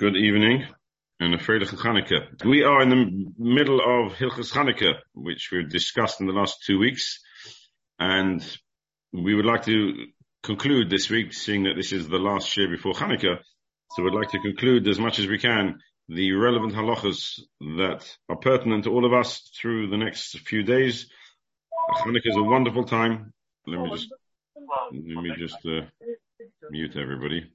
Good evening and a Freilich Chanukah. We are in the middle of Hilchas Chanukah, which we've discussed in the last two weeks, and we would like to conclude this week, seeing that this is the last year before Chanukah, so we'd like to conclude as much as we can the relevant halachas that are pertinent to all of us through the next few days. Chanukah is a wonderful time. Let me just, let me just uh, mute everybody.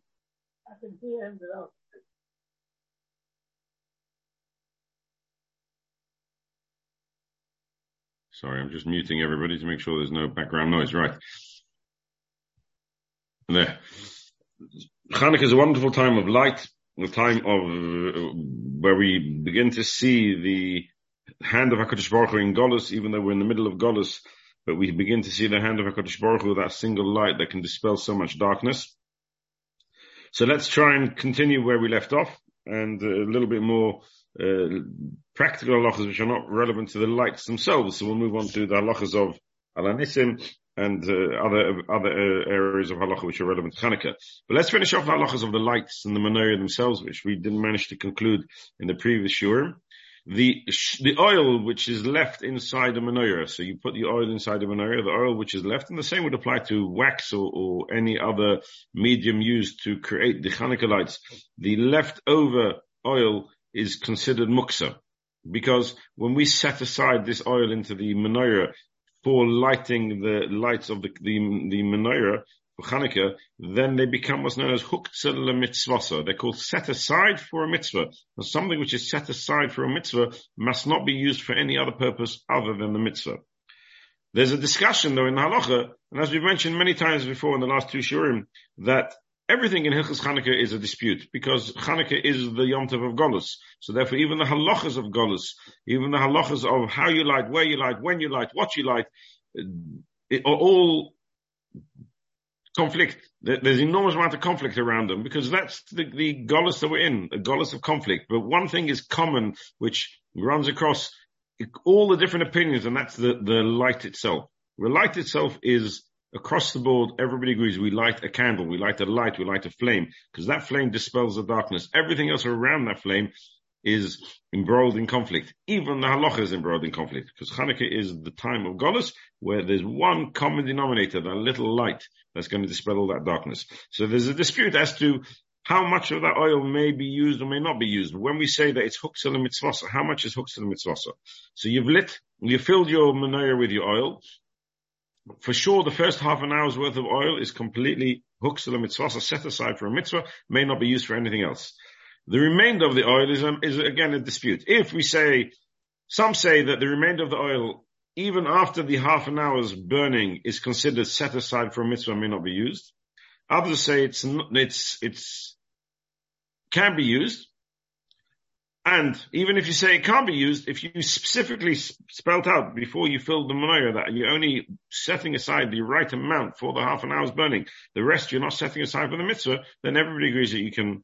Sorry, I'm just muting everybody to make sure there's no background noise. Right. There. Chanukah is a wonderful time of light, a time of uh, where we begin to see the hand of HaKadosh Baruch Hu in Golis, even though we're in the middle of Golis, but we begin to see the hand of HaKadosh Baruch Hu, that single light that can dispel so much darkness. So let's try and continue where we left off and a little bit more uh, practical halachas which are not relevant to the lights themselves. So we'll move on to the halachas of Alanisim and uh, other other uh, areas of halacha which are relevant to Hanukkah. But let's finish off the halachas of the lights and the menorah themselves, which we didn't manage to conclude in the previous shiur. The the oil which is left inside the menorah, so you put the oil inside the menorah, the oil which is left, and the same would apply to wax or, or any other medium used to create the Hanukkah lights. The leftover oil is considered muksa. Because when we set aside this oil into the menorah for lighting the lights of the, the, the menorah for Hanukkah, then they become what's known as huktzah mitzvah. They're called set aside for a mitzvah. And something which is set aside for a mitzvah must not be used for any other purpose other than the mitzvah. There's a discussion though in the halacha, and as we've mentioned many times before in the last two shurim, that Everything in Hilchas Chanukah is a dispute because Chanukah is the Yomtiv of Golus. So therefore, even the halachas of Golus, even the halachas of how you light, where you light, when you light, what you light, are all conflict. There's enormous amount of conflict around them because that's the, the Golis that we're in, a Golus of conflict. But one thing is common, which runs across all the different opinions, and that's the, the light itself. The light itself is across the board, everybody agrees we light a candle, we light a light, we light a flame, because that flame dispels the darkness. Everything else around that flame is embroiled in conflict. Even the halacha is embroiled in conflict, because Hanukkah is the time of Golus, where there's one common denominator, that little light that's going to dispel all that darkness. So there's a dispute as to how much of that oil may be used or may not be used. When we say that it's huksel mitzvasa, how much is huksel mitzvasa? So you've lit, you filled your menorah with your oil, for sure the first half an hour's worth of oil is completely huksala mitzvah, set aside for a mitzvah, may not be used for anything else. The remainder of the oil is, um, is again a dispute. If we say, some say that the remainder of the oil, even after the half an hour's burning, is considered set aside for a mitzvah, may not be used. Others say it's, it's, it's, can be used, and even if you say it can't be used, if you specifically spelt out before you filled the menorah that you're only setting aside the right amount for the half an hour's burning, the rest you're not setting aside for the mitzvah, then everybody agrees that you can,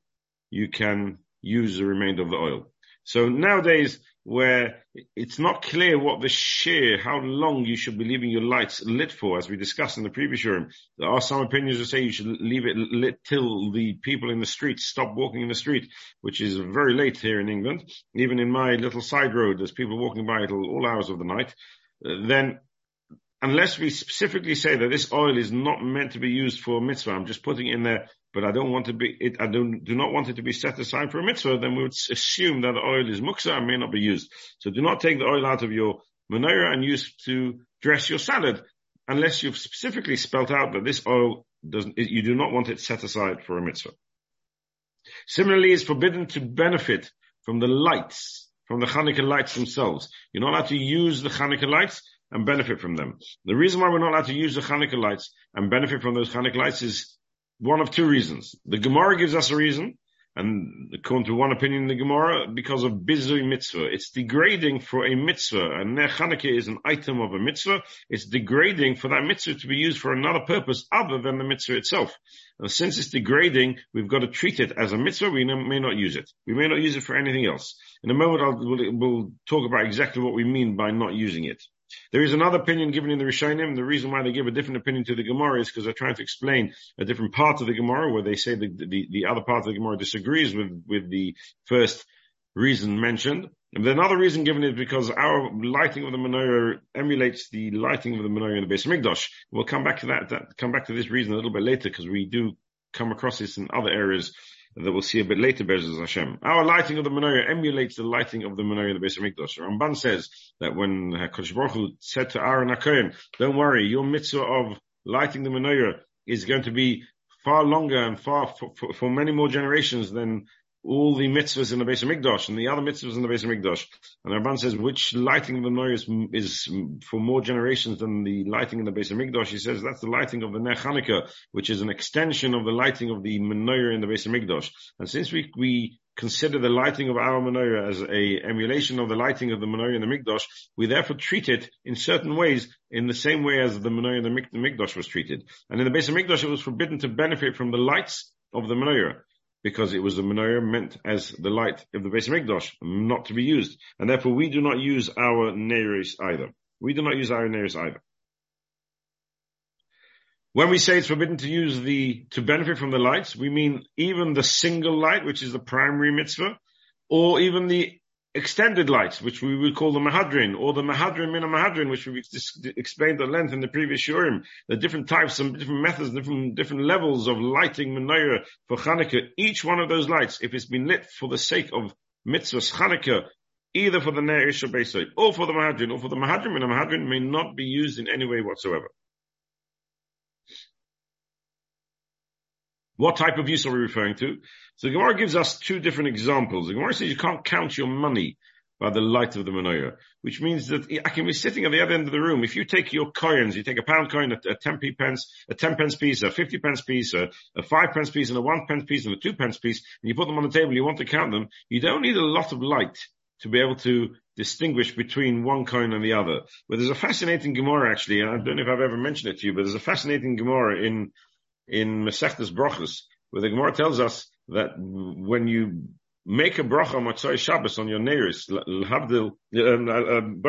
you can use the remainder of the oil. So nowadays, where it's not clear what the shear, how long you should be leaving your lights lit for, as we discussed in the previous room. There are some opinions that say you should leave it lit till the people in the street stop walking in the street, which is very late here in England. Even in my little side road, there's people walking by at all hours of the night. Uh, then unless we specifically say that this oil is not meant to be used for mitzvah, I'm just putting in there but I don't want to be, it, I don't, do not want it to be set aside for a mitzvah, then we would assume that the oil is muksa and may not be used. So do not take the oil out of your menorah and use to dress your salad unless you've specifically spelt out that this oil doesn't, you do not want it set aside for a mitzvah. Similarly, it's forbidden to benefit from the lights, from the Hanukkah lights themselves. You're not allowed to use the Hanukkah lights and benefit from them. The reason why we're not allowed to use the Hanukkah lights and benefit from those Hanukkah lights is one of two reasons. The Gemara gives us a reason, and according to one opinion in the Gemara, because of bizui mitzvah. It's degrading for a mitzvah, and Ner is an item of a mitzvah. It's degrading for that mitzvah to be used for another purpose other than the mitzvah itself. And since it's degrading, we've got to treat it as a mitzvah. We may not use it. We may not use it for anything else. In a moment, I'll, we'll, we'll talk about exactly what we mean by not using it. There is another opinion given in the Rishonim. The reason why they give a different opinion to the Gemara is because they're trying to explain a different part of the Gemara where they say the, the, the other part of the Gemara disagrees with, with the first reason mentioned. And another reason given is because our lighting of the menorah emulates the lighting of the menorah in the base of Mikdash. We'll come back to that, that come back to this reason a little bit later because we do come across this in other areas that we'll see a bit later, Bezos Hashem. Our lighting of the menorah emulates the lighting of the menorah in the base of Mikdash. Ramban says that when Hakadosh Baruch Hu said to Aaron HaKohen, don't worry, your mitzvah of lighting the menorah is going to be far longer and far for, for, for many more generations than all the mitzvahs in the base of Mikdash and the other mitzvahs in the base of Mikdash. And Ramban says, which lighting of the menorah is, is, for more generations than the lighting in the base of Mikdash? He says that's the lighting of the Ner Hanukkah, which is an extension of the lighting of the menorah in the base of Mikdash. And since we, we consider the lighting of our menorah as a emulation of the lighting of the menorah in the Mikdash, we therefore treat it in certain ways in the same way as the menorah in the Mikdash was treated. And in the base of Mikdash, it was forbidden to benefit from the lights of the menorah because it was the menorah meant as the light of the base of Mikdash, not to be used. And therefore we do not use our neiros either. We do not use our neiros either. When we say it's forbidden to use the, to benefit from the lights, we mean even the single light, which is the primary mitzvah, or even the extended lights, which we would call the Mahadrin, or the Mahadrin Mina Mahadrin, which we explained at length in the previous Shurim, the different types and different methods, different, different levels of lighting Menorah for Chanukah. Each one of those lights, if it's been lit for the sake of mitzvahs Chanukah, either for the Ner Isha Beisai, or for the Mahadrin, or for the Mahadrin Mina Mahadrin, may not be used in any way whatsoever. What type of use are we referring to? So the Gemara gives us two different examples. The Gemara says you can't count your money by the light of the menorah, which means that I can be sitting at the other end of the room. If you take your coins, you take a pound coin, a, a 10 pence, a 10 pence piece, a 50 pence piece, a, a 5 pence piece, and a 1 pence piece, and a 2 pence piece, and you put them on the table, you want to count them, you don't need a lot of light to be able to distinguish between one coin and the other. But there's a fascinating Gemara actually, and I don't know if I've ever mentioned it to you, but there's a fascinating Gemara in in Masechtas Brachas, where the Gemara tells us that when you make a bracha on Motzai Shabbos on your L'habdil, um, uh,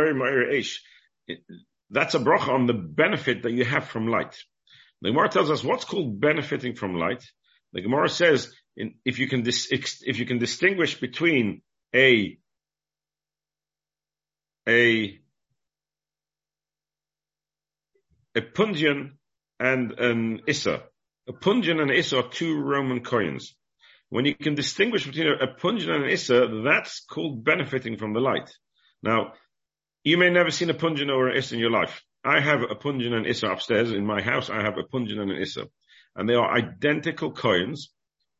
Eish, that's a bracha on the benefit that you have from light. The Gemara tells us what's called benefiting from light. The Gemara says in, if you can dis, if you can distinguish between a a a pundian and an issa. A punjan and an issa are two Roman coins. When you can distinguish between a, a punjan and an issa, that's called benefiting from the light. Now, you may never seen a punjan or an issa in your life. I have a punjan and issa upstairs in my house. I have a punjan and an issa, and they are identical coins,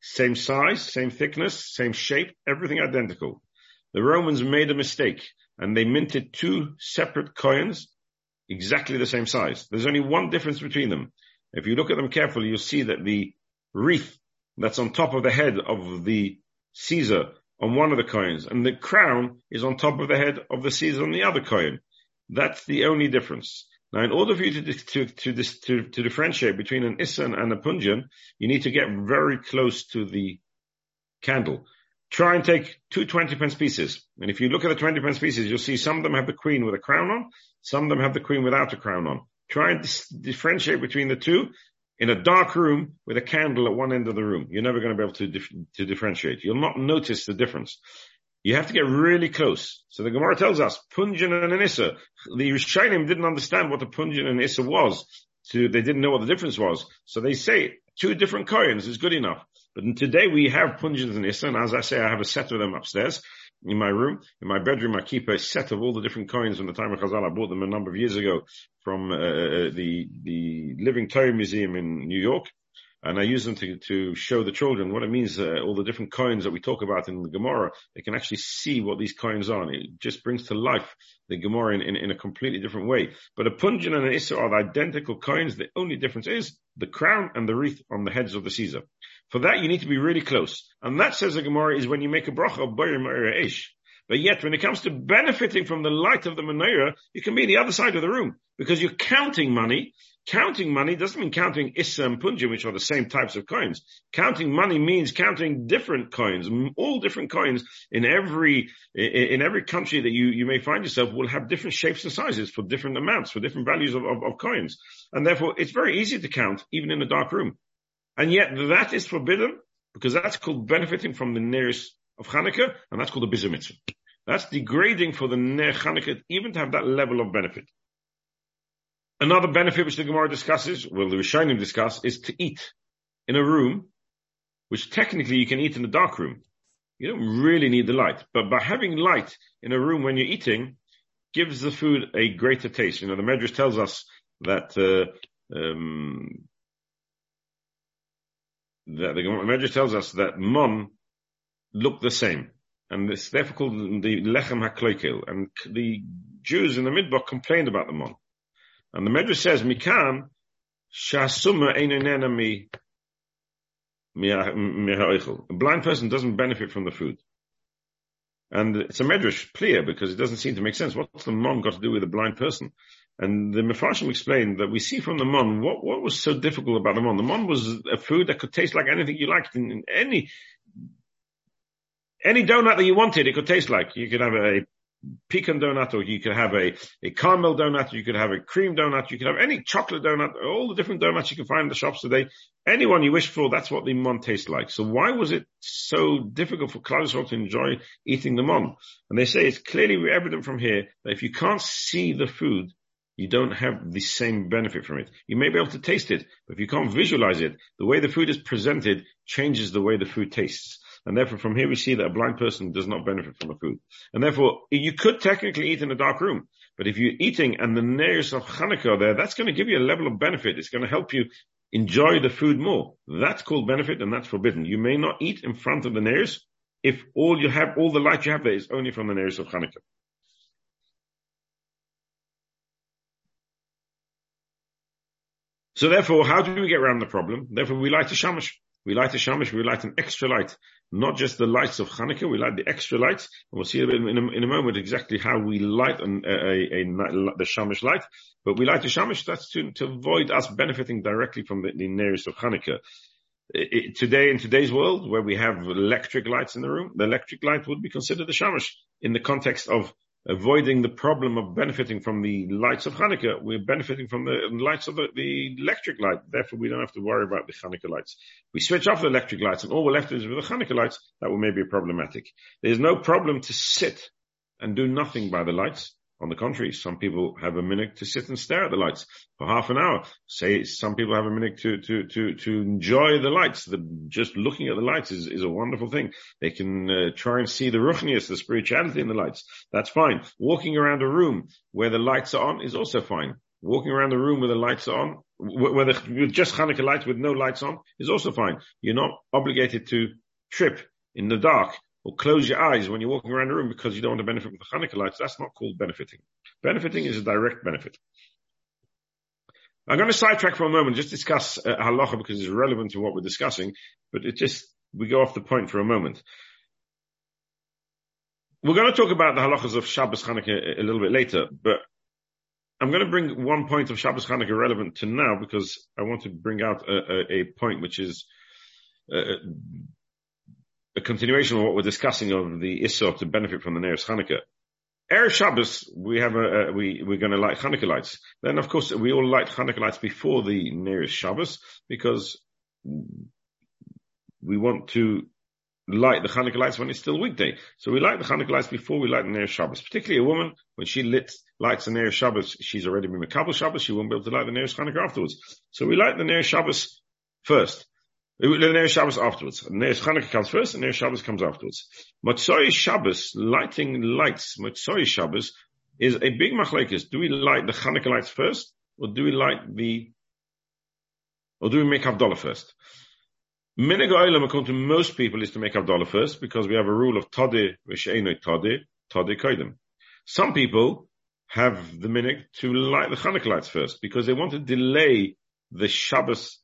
same size, same thickness, same shape, everything identical. The Romans made a mistake and they minted two separate coins, exactly the same size. There's only one difference between them. If you look at them carefully, you'll see that the wreath that's on top of the head of the Caesar on one of the coins, and the crown is on top of the head of the Caesar on the other coin. That's the only difference. Now, in order for you to, to, to, to, to differentiate between an Isan and a Punjan, you need to get very close to the candle. Try and take two 20 pence pieces. And if you look at the 20 pence pieces, you'll see some of them have the queen with a crown on, some of them have the queen without a crown on. Try and dis- differentiate between the two in a dark room with a candle at one end of the room. You're never going to be able to, dif- to differentiate. You'll not notice the difference. You have to get really close. So the Gemara tells us, Punjan and Anissa. The Rishonim didn't understand what the Punjan and Issa was. So they didn't know what the difference was. So they say two different coins is good enough. But today we have Punjans and Issa, and as I say, I have a set of them upstairs in my room. In my bedroom, I keep a set of all the different coins from the time of Chazal. I bought them a number of years ago from uh, uh, the the Living Torah Museum in New York, and I use them to to show the children what it means. Uh, all the different coins that we talk about in the Gemara, they can actually see what these coins are. And it just brings to life the Gemara in, in, in a completely different way. But a punjan and an issa are identical coins. The only difference is the crown and the wreath on the heads of the Caesar. For that, you need to be really close. And that says the Gemara is when you make a bracha of Bayr Ma'ira Ish. But yet, when it comes to benefiting from the light of the menorah, you can be the other side of the room because you're counting money. Counting money doesn't mean counting Issa and Punja, which are the same types of coins. Counting money means counting different coins. All different coins in every, in every country that you, you may find yourself will have different shapes and sizes for different amounts, for different values of, of, of coins. And therefore it's very easy to count even in a dark room. And yet that is forbidden because that's called benefiting from the neiros of Hanukkah and that's called the Bizui Mitzvah. That's degrading for the Ner Hanukkah even to have that level of benefit. Another benefit which the Gemara discusses, well, the Rishonim discuss, is to eat in a room, which technically you can eat in a dark room. You don't really need the light, but by having light in a room when you're eating gives the food a greater taste. You know, the Medrash tells us that, uh, um, that the Medrash tells us that mon look the same. And it's therefore called the lechem hakloikel. And the Jews in the Midbar complained about the mon. And the Medrash says, Mikan, Shasuma Einenena mi, A blind person doesn't benefit from the food. And it's a Medrash clear because it doesn't seem to make sense. What's the mon got to do with a blind person? And the Mefarshim explained that we see from the mon, what, what was so difficult about the mon? The mon was a food that could taste like anything you liked in, in any, any donut that you wanted, it could taste like. You could have a pecan donut, or you could have a, a caramel donut, you could have a cream donut, you could have any chocolate donut, all the different donuts you can find in the shops today. Anyone you wish for, that's what the mon tastes like. So why was it so difficult for Klal Yisrael to enjoy eating the mon? And they say it's clearly evident from here that if you can't see the food, you don't have the same benefit from it. You may be able to taste it, but if you can't visualize it, the way the food is presented changes the way the food tastes. And therefore, from here we see that a blind person does not benefit from the food. And therefore, you could technically eat in a dark room, but if you're eating and the neirs of Hanukkah there, that's going to give you a level of benefit. It's going to help you enjoy the food more. That's called benefit and that's forbidden. You may not eat in front of the neirs if all you have, all the light you have there is only from the neirs of Hanukkah. So therefore, how do we get around the problem? Therefore, we light a shamash. We light a shamash, we light an extra light. Not just the lights of Hanukkah, we light the extra lights. And we'll see a in a, in a moment exactly how we light an, a, a, a, the shamash light. But we light the shamash, that's to, to avoid us benefiting directly from the, the neiros of Hanukkah. It, today, in today's world, where we have electric lights in the room, the electric light would be considered a shamash in the context of avoiding the problem of benefiting from the lights of Hanukkah. We're benefiting from the lights of the, the, electric light. Therefore, we don't have to worry about the Hanukkah lights. We switch off the electric lights and all we're left with is with the Hanukkah lights. That will maybe be problematic. There's no problem to sit and do nothing by the lights. On the contrary, some people have a minute to sit and stare at the lights for half an hour. Say some people have a minute to, to, to, to enjoy the lights. The, just looking at the lights is, is a wonderful thing. They can uh, try and see the ruchnius, the spirituality in the lights. That's fine. Walking around a room where the lights are on is also fine. Walking around the room where the lights are on, where the, with just Hanukkah lights with no lights on is also fine. You're not obligated to trip in the dark or close your eyes when you're walking around the room because you don't want to benefit from the Hanukkah lights, that's not called benefiting. Benefiting is a direct benefit. I'm going to sidetrack for a moment, just discuss uh, halacha because it's relevant to what we're discussing, but it just, we go off the point for a moment. We're going to talk about the halachas of Shabbos Hanukkah a little bit later, but I'm going to bring one point of Shabbos Hanukkah relevant to now because I want to bring out a, a, a point which is uh, a continuation of what we're discussing of the Issa to benefit from the neiros Hanukkah. Erev Shabbos, we have a, a we, we're going to light Hanukkah lights. Then of course we all light Hanukkah lights before the neiros Shabbos because we want to light the Hanukkah lights when it's still weekday. So we light the Hanukkah lights before we light the neiros Shabbos. Particularly a woman, when she lit, lights the neiros Shabbos, she's already been a couple Shabbos, she won't be able to light the neiros Hanukkah afterwards. So we light the neiros Shabbos first. The Ner Shabbos afterwards. Ner Chanukah comes first, and Ner Shabbos comes afterwards. Motzoi Shabbos, lighting lights, Motzoi Shabbos, is a big machlekes. Do we light the Chanukah lights first, or do we light the, or do we make Havdalah first? Minig Oilam, according to most people, is to make Havdalah first, because we have a rule of Tade, V'she'enoi Tade, Tade Kodim. Some people have the minig to light the Chanukah lights first, because they want to delay the Shabbos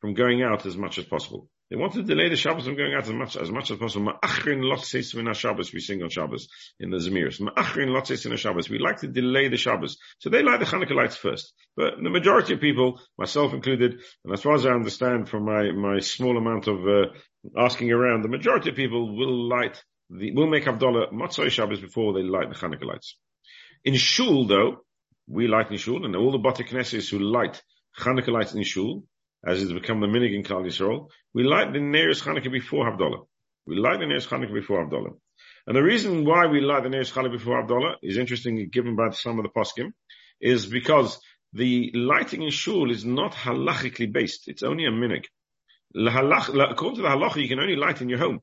from going out as much as possible. They want to delay the Shabbos from going out as much as much as possible. Ma'achrin lotzeis min Shabbos. We sing on Shabbos in the Zemiris. Ma'achrin lotzeis min Shabbos. We like to delay the Shabbos, so they light the Hanukkah lights first. But the majority of people, myself included, and as far as I understand from my my small amount of uh, asking around, the majority of people will light the will make Havdalah Matzoi Shabbos before they light the Hanukkah lights. In Shul, though, we light in Shul, and all the Bate Knesses who light Hanukkah lights in Shul, as it's become the minig in Klal Yisrael, we light the neiros Hanukkah before Havdalah. We light the neiros Hanukkah before Havdalah. And the reason why we light the neiros Hanukkah before Havdalah is interesting, given by some of the poskim, is because the lighting in Shul is not halachically based. It's only a minig. According to the halacha, you can only light in your home.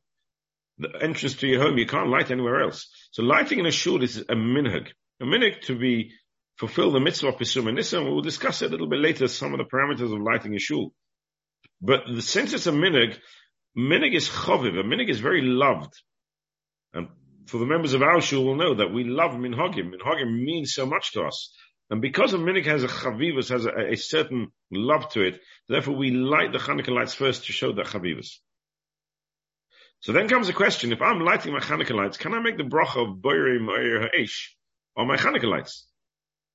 The entrance to your home, you can't light anywhere else. So lighting in a shul is a minhag. A minhag to be fulfill the mitzvah of Pesum and Nisan. We'll discuss a little bit later, some of the parameters of lighting a shul. But the, since it's a minig, minig is chaviv. A minig is very loved. And for the members of our shul will know that we love minhagim. Minhagim means so much to us. And because a minig has a chavivus, has a, a, certain love to it, therefore we light the Hanukkah lights first to show that chavivus. So then comes the question, if I'm lighting my Hanukkah lights, can I make the bracha of Boirim Ha'esh on my Hanukkah lights?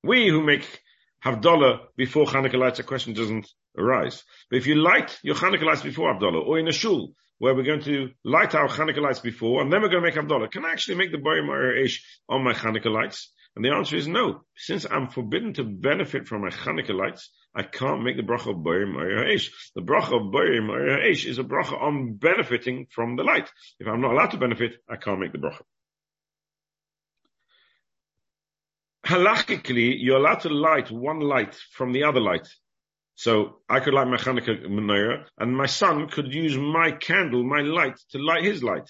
We who make Havdalah before Hanukkah lights, a question doesn't arise. But if you light your Hanukkah lights before Havdalah, or in a shul, where we're going to light our Hanukkah lights before, and then we're going to make Havdalah, can I actually make the or Ha'esh on my Hanukkah lights? And the answer is no. Since I'm forbidden to benefit from my Hanukkah lights, I can't make the bracha of Boirim or The bracha of Boirim or is a bracha on benefiting from the light. If I'm not allowed to benefit, I can't make the bracha. Halachically, you're allowed to light one light from the other light. So I could light my Hanukkah menorah, and my son could use my candle, my light, to light his light,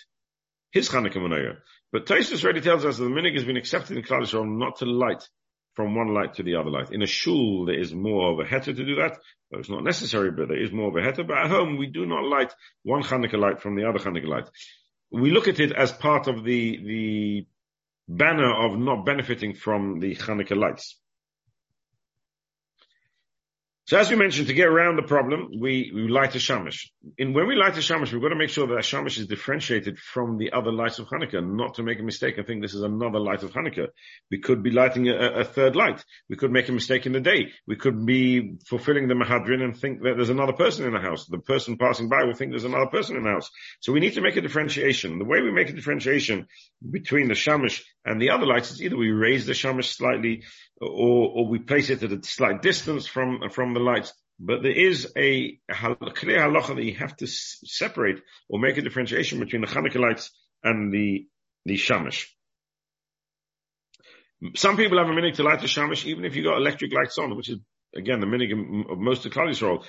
his Hanukkah menorah. But Tosfos already tells us that the minig has been accepted in Klal Yisrael not to light from one light to the other light. In a shul, there is more of a heter to do that. Though it's not necessary, but there is more of a heter. But at home, we do not light one Hanukkah light from the other Hanukkah light. We look at it as part of the, the banner of not benefiting from the Hanukkah lights. So as we mentioned, to get around the problem, we, we light a shamash. In when we light a shamash, we've got to make sure that a shamash is differentiated from the other lights of Hanukkah, not to make a mistake and think this is another light of Hanukkah. We could be lighting a, a third light. We could make a mistake in the day. We could be fulfilling the Mahadrin and think that there's another person in the house. The person passing by will think there's another person in the house. So we need to make a differentiation. The way we make a differentiation between the shamash and the other lights is either we raise the shamash slightly or, or we place it at a slight distance from, from the lights. But there is a, clear halacha that you have to separate or make a differentiation between the Hanukkah lights and the, the shamash. Some people have a minute to light the shamash even if you got electric lights on, which is again the minute of most of Klal Yisrael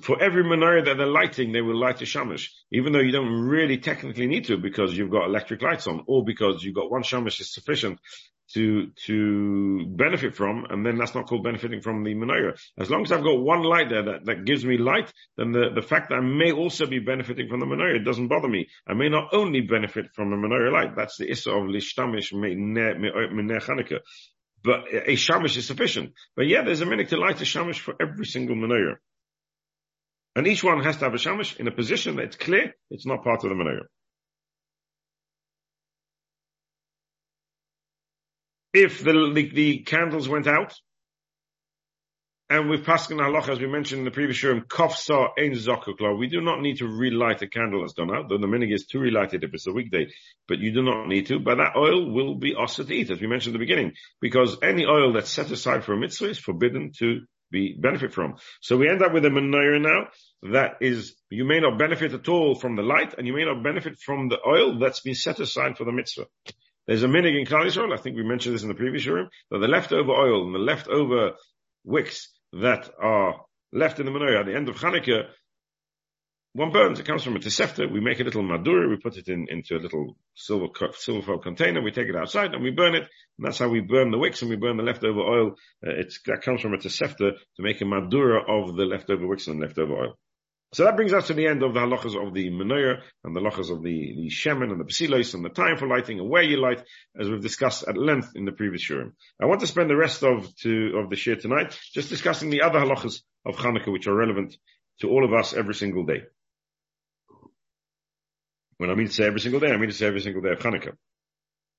for every menorah that they're lighting, they will light a shamash, even though you don't really technically need to because you've got electric lights on, or because you've got one shamash is sufficient to to benefit from, and then that's not called benefiting from the menorah. As long as I've got one light there that, that gives me light, then the, the fact that I may also be benefiting from the menorah doesn't bother me. I may not only benefit from the menorah light. That's the issa of lishtamish mineh oh, Chanukah. But a shamash is sufficient. But yeah, there's a minute to light a shamash for every single menorah. And each one has to have a shamash in a position that's clear, it's not part of the menorah. If the, the, the, candles went out, and with Paskin Halach, as we mentioned in the previous room, Kof Sa Ein Zokukla, we do not need to relight a candle that's gone out, though the minig is to relight it if it's a weekday, but you do not need to, but that oil will be also to eat, as we mentioned at the beginning, because any oil that's set aside for a mitzvah is forbidden to be benefit from. So we end up with a menorah now that is, you may not benefit at all from the light and you may not benefit from the oil that's been set aside for the mitzvah. There's a minig in Klal Yisrael, I think we mentioned this in the previous room, that the leftover oil and the leftover wicks that are left in the menorah at the end of Hanukkah one burns, it comes from a Tosefta. We make a little madura, we put it in, into a little silver, silver foil container, we take it outside and we burn it. And that's how we burn the wicks and we burn the leftover oil. Uh, it's, that comes from a Tosefta to make a madura of the leftover wicks and leftover oil. So that brings us to the end of the halachas of the menorah and the halachas of the, the shemen and the basilos and the time for lighting and where you light, as we've discussed at length in the previous shurim. I want to spend the rest of to, of the shir tonight just discussing the other halachas of Hanukkah which are relevant to all of us every single day. When I mean to say every single day, I mean to say every single day of Hanukkah.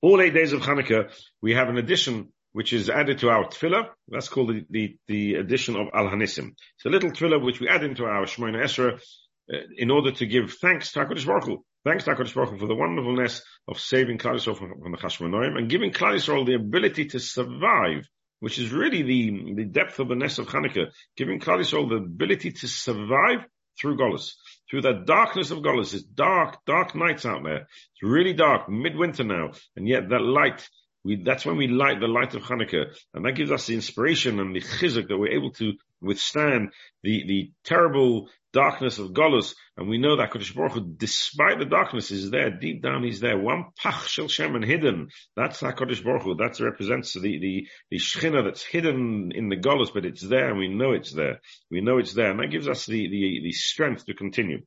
All eight days of Hanukkah, we have an addition which is added to our tefillah. That's called the, the, the addition of Al Hanissim. It's a little tefillah which we add into our Shemona Esra uh, in order to give thanks to HaKadosh Baruch Hu. Thanks to HaKadosh Baruch Hu for the wonderfulness of saving Klal Yisrael from, from the Chashmonoim and giving Klal Yisrael the ability to survive, which is really the, the depth of the Ness of Hanukkah, giving Klal Yisrael the ability to survive through Golis, through that darkness of Golis. It's dark, dark nights out there. It's really dark, midwinter now, and yet that light we, that's when we light the light of Hanukkah, and that gives us the inspiration and the chizuk that we're able to withstand the, the terrible darkness of Golus, and we know that Kodesh Baruch Hu, despite the darkness, is there. Deep down, he's there. One pach shel and hidden. That's HaKadosh Baruch Hu. That represents the, the, the Shechina that's hidden in the Golus, but it's there, and we know it's there. We know it's there, and that gives us the, the, the strength to continue.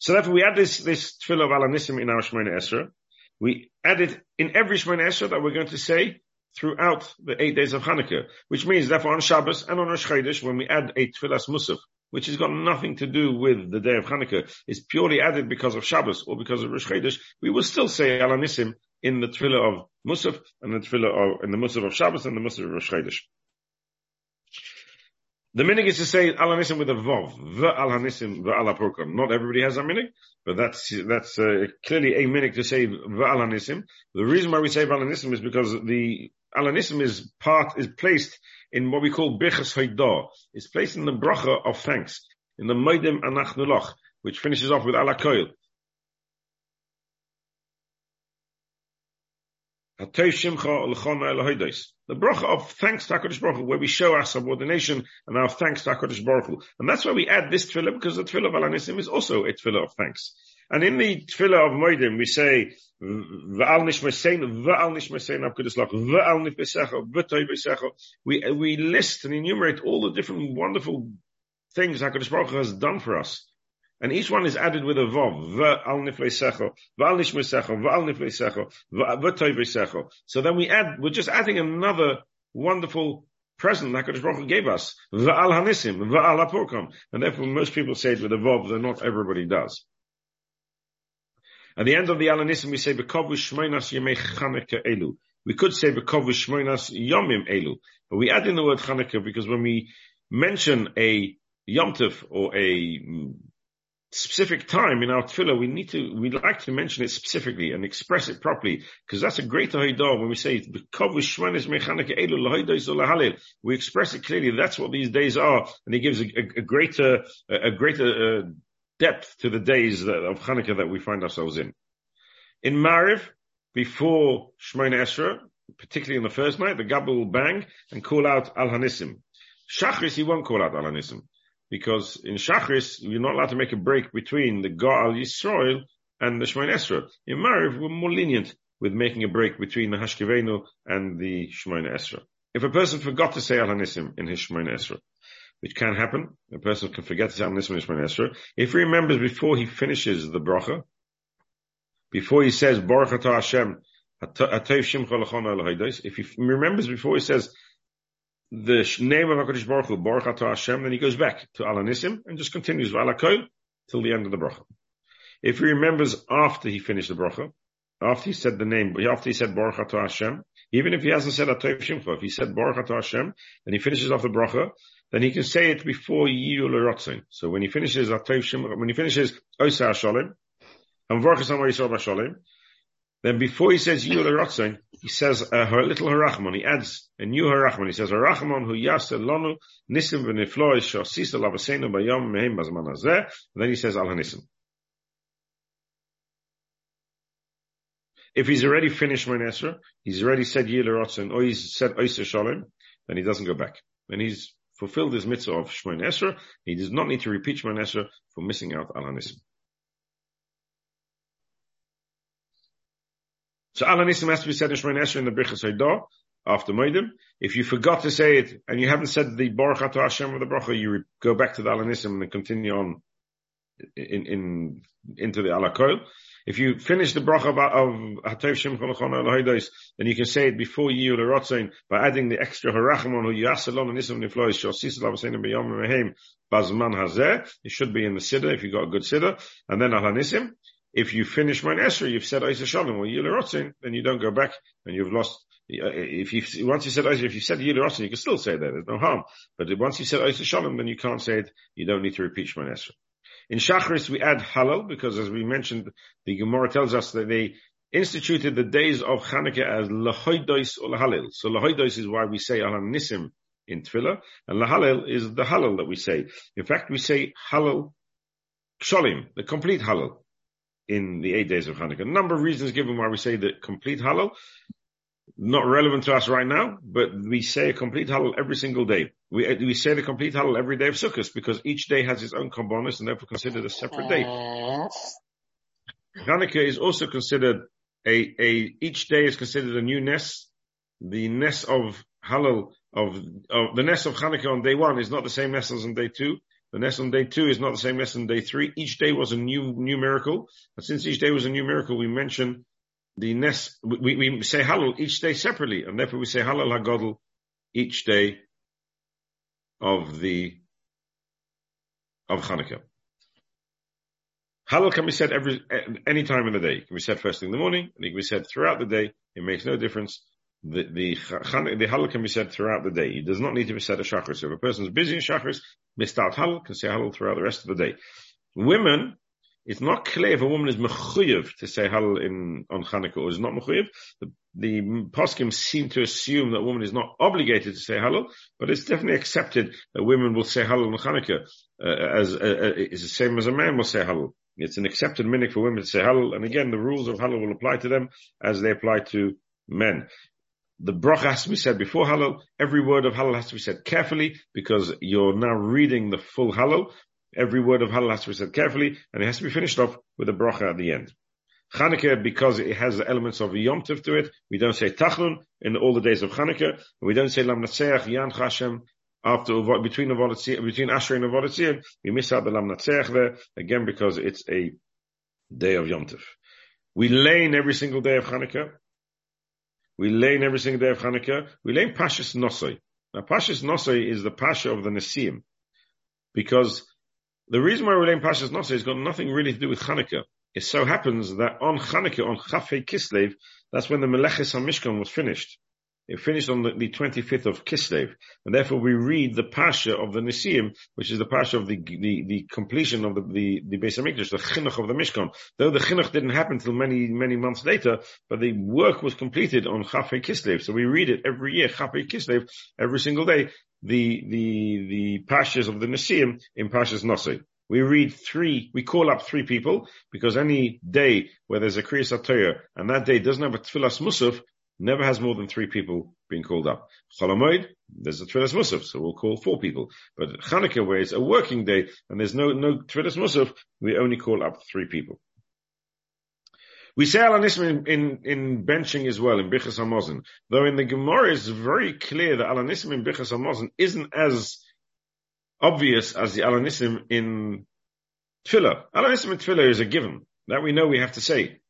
So therefore, we add this, this tefillah of Alanissim in our Shemona Esra. We add it in every Shemona Esra that we're going to say throughout the eight days of Hanukkah, which means therefore on Shabbos and on Rosh Chodesh, when we add a tefillas musaf, which has got nothing to do with the day of Hanukkah, is purely added because of Shabbos or because of Rosh Chodesh, we will still say Alanissim in the tefillah of musaf and the tefillah of, in the musaf of Shabbos and the musaf of Rosh Chodesh. The minig is to say al hanisim with a vov, the al hanisim, the al Not everybody has a minig, but that's that's uh, clearly a minig to say the al hanisim. The reason why we say al hanisim is because the al hanisim is part is placed in what we call bichas haydah. It's placed in the bracha of thanks in the moedim anachnuloch, which finishes off with alakoil. The bracha of thanks to HaKadosh Baruch Hu, where we show our subordination and our thanks to HaKadosh Baruch Hu. And that's why we add this tefillah, because the tefillah of Alanisim is also a tefillah of thanks. And in the tefillah of Moedim, we say, V'al nishmasein, v'al nishmasein abkudislach, v'al nifbesecha, v'toy besecha. We, we list and enumerate all the different wonderful things HaKadosh Baruch Hu has done for us. And each one is added with a vav. V'al nifleisecho, v'al nishmesecho, v'al nifleisecho, v'toivesecho. So then we add, we're just adding another wonderful present that HaKadosh Baruch Hu gave us. V'al hanisim, v'al apurkam. And therefore most people say it with a vav, though not everybody does. At the end of the Alanism, we say, elu. We could say, B'kovu shmoinas yomim elu. But we add in the word Chanukah because when we mention a Yom or a specific time in our tefillah, we need to, we'd like to mention it specifically and express it properly, because that's a greater haidah when we say, we express it clearly, that's what these days are, and it gives a, a, a greater, a, greater uh, depth to the days that, of Hanukkah that we find ourselves in. In Mariv, before Shemona Esra, particularly in the first night, the Gabel will bang and call out Al Hanissim. Shachris, he won't call out Al Hanissim because in Shachris, you're not allowed to make a break between the Gaal Yisrael and the Shemayin Esra. In Mariv, we're more lenient with making a break between the Hashkivenu and the Shemayin Esra. If a person forgot to say Al Hanisim in his Shemayin Esra, which can happen, a person can forget to say Al Hanissim in his Shemayin Esra, if he remembers before he finishes the bracha, before he says Baruch Hashem, if he remembers before he says the name of HaKadosh Baruch Hu, Baruch Atah Hashem, then he goes back to Alanissim and just continues Alakol till the end of the bracha. If he remembers after he finished the bracha, after he said the name, after he said Baruch Atah Hashem, even if he hasn't said Atayv Shimcha, if he said Baruch Atah Hashem, and he finishes off the bracha, then he can say it before Yiyul Rotzin. So when he finishes Atayv Shimcha, when he finishes Osa Hashalim, and Baruch Hashem Yisrael Hashalim, then before he says Yul Ratzon, he says uh, her little Harachman. He adds a new Harachman. He says Harachman who yasel lonu nisim v'nifloy shosisa lavasenu bayom mehem bazman hazeh. Then he says Al Hanisim. If he's already finished Esra, he's already said Yil Ratzon, or he's said Oyser Shalom, then he doesn't go back. Then he's fulfilled his mitzvah of Shmoin. He does not need to repeat Shmoin for missing out Al Hanisim. So Al Hanisim has to be said in Shemon Esher in the Brichas Haidah after Moedim. If you forgot to say it and you haven't said the Baruch Hashem of the bracha, you go back to the Al Hanisim and continue on in, in, into the Alakol. If you finish the bracha of, Hatayv Shem Cholachon then you can say it before you the Rotzain by adding the extra Harachmon who Yasalon and Nisim Niflois Shosis Lavasein B'Yom Mehem Bazman Hazeh. It should be in the Siddur if you got a good Siddur. And then Al Hanisim. If you finish my you've said Isa Shalom or then you don't go back and you've lost. If you once you said Isa, if you said Yilarotzin, you can still say that. There's no harm. But once you said Isa Shalom, then you can't say it. You don't need to repeat Shemon. In Shachris, we add Halal because, as we mentioned, the Gemara tells us that they instituted the days of Chanukah as Lahoidois or Lahalil. So Lahoidois is why we say Al Nisim in Tefillah, and Lahalil is the Halal that we say. In fact, we say Halal Ksholim, the complete Halal in the eight days of Hanukkah. A number of reasons given why we say the complete Halal. Not relevant to us right now, but we say a complete Halal every single day. We, we say the complete Halal every day of Sukkot because each day has its own components and therefore considered a separate day. Hanukkah is also considered a, a, each day is considered a new Ness. The Ness of Halal, of, of, the Ness of Hanukkah on day one is not the same Ness as on day two. The Ness on day two is not the same Ness on day three. Each day was a new, new miracle. And since each day was a new miracle, we mention the Ness, we, we say Halal each day separately. And therefore we say Halal HaGodel each day of the, of Hanukkah. Halal can be said every any time in the day. It can be said first thing in the morning, and it can be said throughout the day. It makes no difference. The the the halal can be said throughout the day. It does not need to be said at shachris. So if a person is busy in shachris, out halal, can say halal throughout the rest of the day. Women, it's not clear if a woman is mechuyev to say halal in on Chanukah or is not mechuyev. The, the poskim seem to assume that a woman is not obligated to say halal, but it's definitely accepted that women will say halal on Chanukah uh, as uh, uh, is the same as a man will say halal. It's an accepted minhag for women to say halal, and again, the rules of halal will apply to them as they apply to men. The bracha has to be said before halal. Every word of halal has to be said carefully because you're now reading the full halal. Every word of halal has to be said carefully, and it has to be finished off with a bracha at the end. Chanukah, because it has elements of Yom Tov to it, we don't say Tachnun in all the days of Chanukah, we don't say Lam Natseach, Yan Hashem, after between between Asher and Avodah we miss out the Lam Natzech there again because it's a day of Yom Tov. We lane every single day of Hanukkah. We lane every single day of Hanukkah. We lane Pashas Nosoi. Now Pashas Nosoi is the Pasha of the Nesiim because the reason why we lane Pashas Nosoi has got nothing really to do with Hanukkah. It so happens that on Hanukkah, on Chafei Kislev, that's when the Meleches HaMishkan was finished. It finished on the, the 25th of Kislev, and therefore we read the Pasha of the Nisim, which is the Pasha of the, the, the completion of the, the, the Beis Hamikdash, the Chinuch of the Mishkan. Though the Chinuch didn't happen until many, many months later, but the work was completed on Chafei Kislev. So we read it every year, Chafei Kislev, every single day, the, the, the Pashas of the Nisim in Pashas Nosei. We read three, we call up three people, because any day where there's a Kriyas HaTorah, and that day doesn't have a Tfilas Musaf, never has more than three people being called up. Cholamoid, there's a Tfilas Musaf, so we'll call four people. But Chanukah, where it's a working day and there's no, no Tfilas Musaf, we only call up three people. We say Al in, in, in benching as well, in Bichas Hamazon. Though in the Gemara it's very clear that Al in Bichas Hamazon isn't as obvious as the Al in Tfilah. Al in Tfilah is a given. That we know we have to say.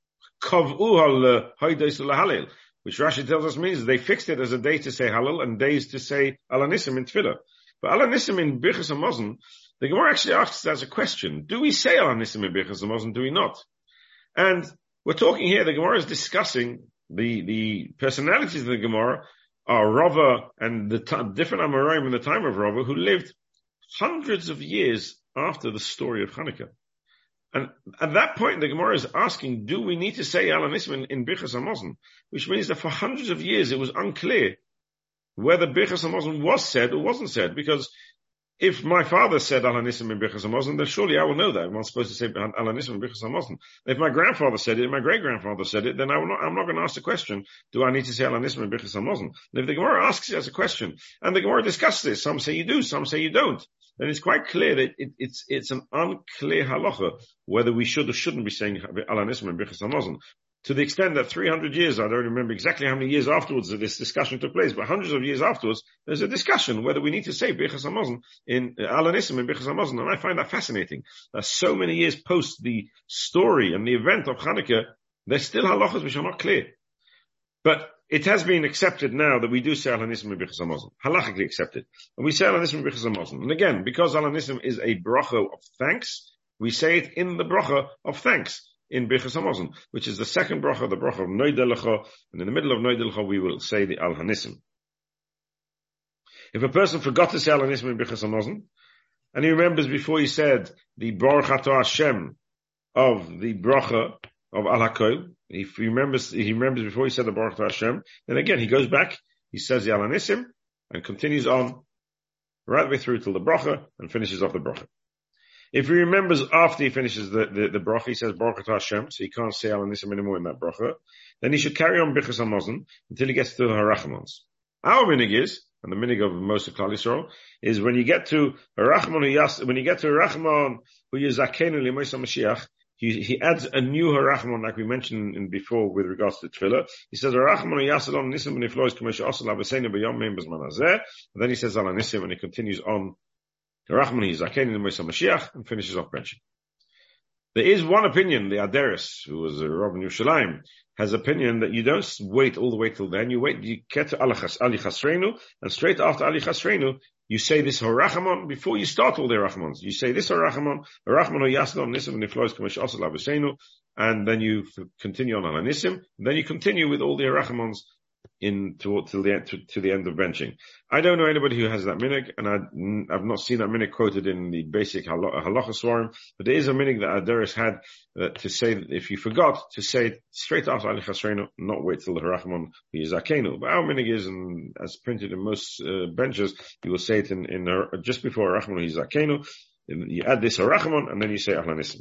Kav'u hal uh, halil which Rashi tells us means they fixed it as a day to say halal and days to say alanism in tefillah. But alanism in Birchas Hamazon, the Gemara actually asks as a question, do we say alanism in Birchas Hamazon, do we not? And we're talking here, the Gemara is discussing the, the personalities of the Gemara are Rava and the t- different Amoraim in the time of Rava who lived hundreds of years after the story of Hanukkah. And at that point, the Gemara is asking, do we need to say Alan Isman in Birchas Hamazon? Which means that for hundreds of years, it was unclear whether Birchas Hamazon was said or wasn't said, because if my father said Alanism in Birchas Hamazon, then surely I will know that. I'm not supposed to say Alanism in Birchas Hamazon. If my grandfather said it, my great grandfather said it, then I not, I'm not going to ask the question, do I need to say Alanism in Birchas Hamazon? if the Gemara asks it as a question, and the Gemara discusses this, some say you do, some say you don't, then it's quite clear that it, it's, it's an unclear halacha whether we should or shouldn't be saying Alanism in Birchas Hamazon to the extent that 300 years, I don't remember exactly how many years afterwards that this discussion took place, but hundreds of years afterwards, there's a discussion whether we need to say Birchas Hamazon in uh, Alanism in Birchas Hamazon, and I find that fascinating. That so many years post the story and the event of Hanukkah, there's still halachas which are not clear. But it has been accepted now that we do say Alanism Hamazon, halachically accepted. And we say Alanism Hamazon. And again, because Alanism is a bracha of thanks, we say it in the bracha of thanks. in Birchas Hamazon, which is the second bracha, the bracha of Noidelecha, and in the middle of Noidelecha we will say the Al Hanissim. If a person forgot to say Al Hanissim in Birchas Hamazon, and he remembers before he said the Baruch Hashem of the bracha of Al Hakoil, if he remembers, he remembers before he said the Baruch Hashem, then again he goes back, he says the Al Hanissim, and continues on right way through till the bracha, and finishes off the bracha. If he remembers after he finishes the, the, the bracha, he says Baruch Hashem, so he can't say Al Hanissim anymore in that bracha, then he should carry on Birchas Hamazon until he gets to the Harachmons. Our minig is, and the minig of most of Klal Yisrael, is when you get to Rachman, when you get to Rachman, who is Zakenu Limoisa Mashiach, he, he adds a new Harachman, like we mentioned in before with regards to Tefillah. He says, Harachman Yasalon Nisim Beniflois Kamesha Osal Abasena B'Yom Meim. And then he says Ala Nisim, and he continues on Harachman Zakenu Limoisa Mashiach, and finishes off benching. There is one opinion, the Aderis, who was uh, a Rabbi Yerushalayim, has opinion that you don't wait all the way till then. You wait, you get to Ali Chasrenu, and straight after Ali Chasrenu, you say this Harachamon before you start all the Harachamons. You say this Harachamon, Harachamon Yasnon Nisim Niflois Kamish Asal and then you continue on Alanissim, then you continue with all the Harachamons in to, the end, to, to, the end of benching. I don't know anybody who has that minig, and I, have not seen that minig quoted in the basic halacha swarm, but there is a minig that Adaris had uh, to say that if you forgot to say it straight after Ali Chasreinu, not wait till the Harachman is Akenu. But our minig is, and as printed in most uh, benches, you will say it in, in uh, just before Harachman is Akenu. You add this Harachman, and then you say Ahlanissim.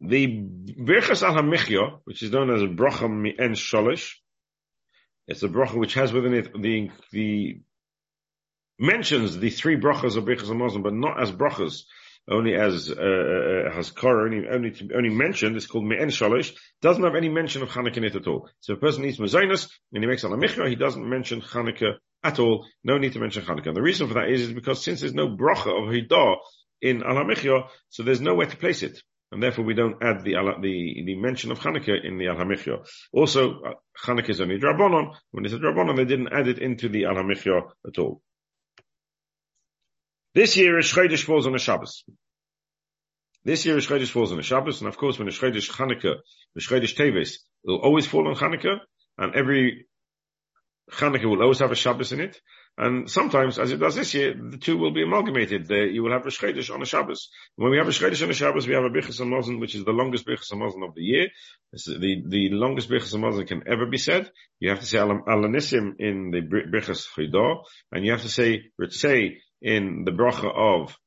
The Birchas al which is known as Bracha Mi'en Sholish, it's a bracha which has within it the, the mentions the three brachas of Birchas Hamazon, but not as brachas, only as uh, uh, Haskara, only only to, only mentioned. It's called Me'en Shalish. Doesn't have any mention of Hanukkah in it at all. So a person eats Mazonos and he makes Al Hamichya, he doesn't mention Hanukkah at all. No need to mention Hanukkah. And the reason for that is, is because since there's no bracha of Hidah in Al Hamichya, so there's nowhere to place it and therefore we don't add the the, the mention of Hanukkah in the Al Hamichya. Also, uh, Hanukkah is only Drabonon. When it's a Drabonon, they didn't add it into the Al Hamichya at all. This year, Chodesh falls on a Shabbos. This year, Chodesh falls on a Shabbos, and of course, when Chodesh Hanukkah, Chodesh Teves, will always fall on Hanukkah, and every Hanukkah will always have a Shabbos in it. And sometimes, as it does this year, the two will be amalgamated. You will have Shchedish on a Shabbos. When we have a Shchedish on a Shabbos, we have a Bichas Hamazon, which is the longest Bichas Hamazon of the year. It's the, the longest Bichas Hamazon can ever be said. You have to say Alanissim in the Bichas Chidah, and you have to say Ritzei in the Bracha of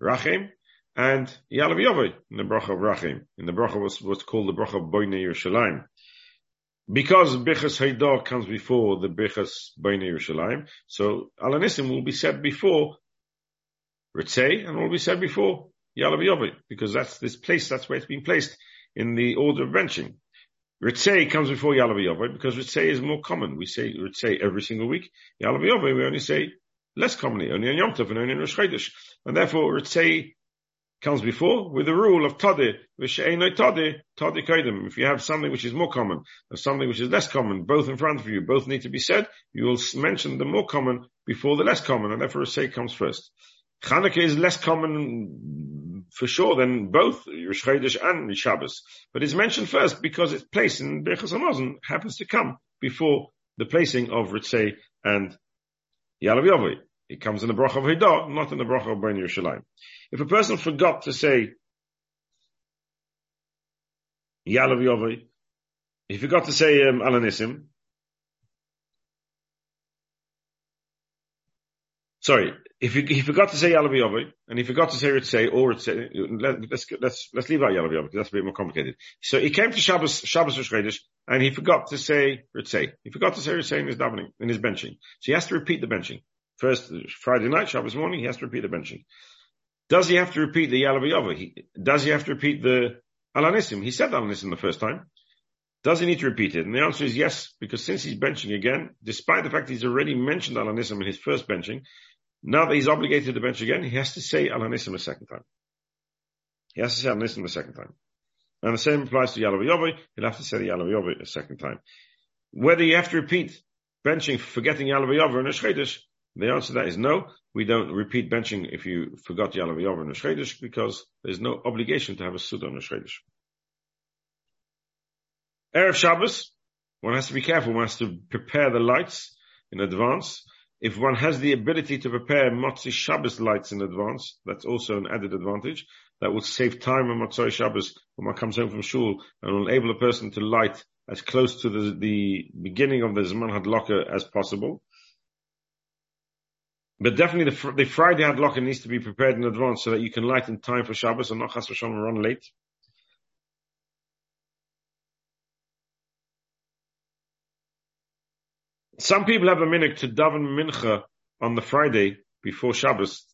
Rachim, and Yalav Yovai in the Bracha of Rachim. In the Bracha was what's called the Bracha of Boine Yerushalayim. Because Bichas Haidar comes before the Bichas Bain Yerushalayim, so Alanissim will be said before Ritzei and will be said before Yalav because that's this place, that's where it's been placed in the order of benching. Ritzei comes before Yalav because Ritzei is more common. We say Ritzei every single week. Yalav we only say less commonly, only on Yom Tov and only in Rosh Chodesh. And therefore Ritzei comes before with the rule of tade, kaidim. If you have something which is more common, or something which is less common, both in front of you, both need to be said, you will mention the more common before the less common, and therefore a say comes first. Chanukah is less common for sure than both Rosh and Shabbos, but it's mentioned first because its place in Birchas Hamazon happens to come before the placing of Ritzei and Yalav Yovoi. It comes in the bracha of Hidah, not in the bracha of Ben Yerushalayim. If a person forgot to say Yalav Yovai, he forgot to say um, Alanissim, sorry, if he, he, forgot to say Yalav and he forgot to say Ritzei, or Ritzei, let, let's, let's, let's leave out Yalav Yovai, because that's a bit more complicated. So he came to Shabbos, Shabbos Rosh and he forgot to say Ritzei. He forgot to say Ritzei in his davening, in his benching. So he has to repeat the benching. First, Friday night, Shabbos morning, he has to repeat the benching. Does he have to repeat the Yalav Does he have to repeat the Alanissim? He said Alanissim the first time. Does he need to repeat it? And the answer is yes, because since he's benching again, despite the fact he's already mentioned Alanissim in his first benching, now that he's obligated to bench again, he has to say Alanissim a second time. He has to say Alanissim a second time. And the same applies to Yalav He'll have to say the Yalav a second time. Whether you have to repeat benching, forgetting Yalav and a The answer to that is no. We don't repeat benching if you forgot the Yalav Yov and Rosh because there's no obligation to have a Suda on Rosh Erev Shabbos, one has to be careful. One has to prepare the lights in advance. If one has the ability to prepare Motzi Shabbos lights in advance, that's also an added advantage. That will save time on Motzei Shabbos when one comes home from shul and will enable a person to light as close to the, the beginning of the Zman Hadlaka as possible. But definitely the, the Friday Hadlaka needs to be prepared in advance so that you can light in time for Shabbos and not Chas V'Shalom run late. Some people have a minute to daven mincha on the Friday before Shabbos,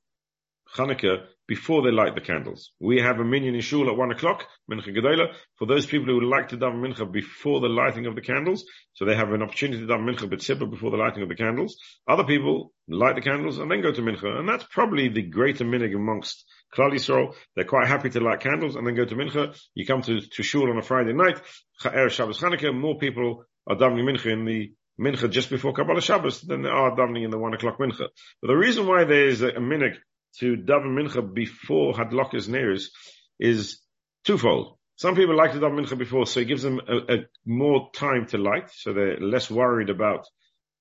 Hanukkah, before they light the candles. We have a minyan in shul at one o'clock, mincha gedola, for those people who would like to daven mincha before the lighting of the candles. So they have an opportunity to daven mincha b'tzibur before the lighting of the candles. Other people light the candles and then go to mincha, and that's probably the greater minig amongst Klal Yisrael. They're quite happy to light candles and then go to mincha. You come to, to shul on a Friday night, Erev Shabbos Hanukkah, more people are davening mincha in the mincha just before Kabbalah Shabbos than there are davening in the one o'clock mincha. But the reason why there is a, a minhag to daven mincha before hadlakas neiros is twofold. Some people like to daven mincha before, so it gives them a, a, more time to light, so they're less worried about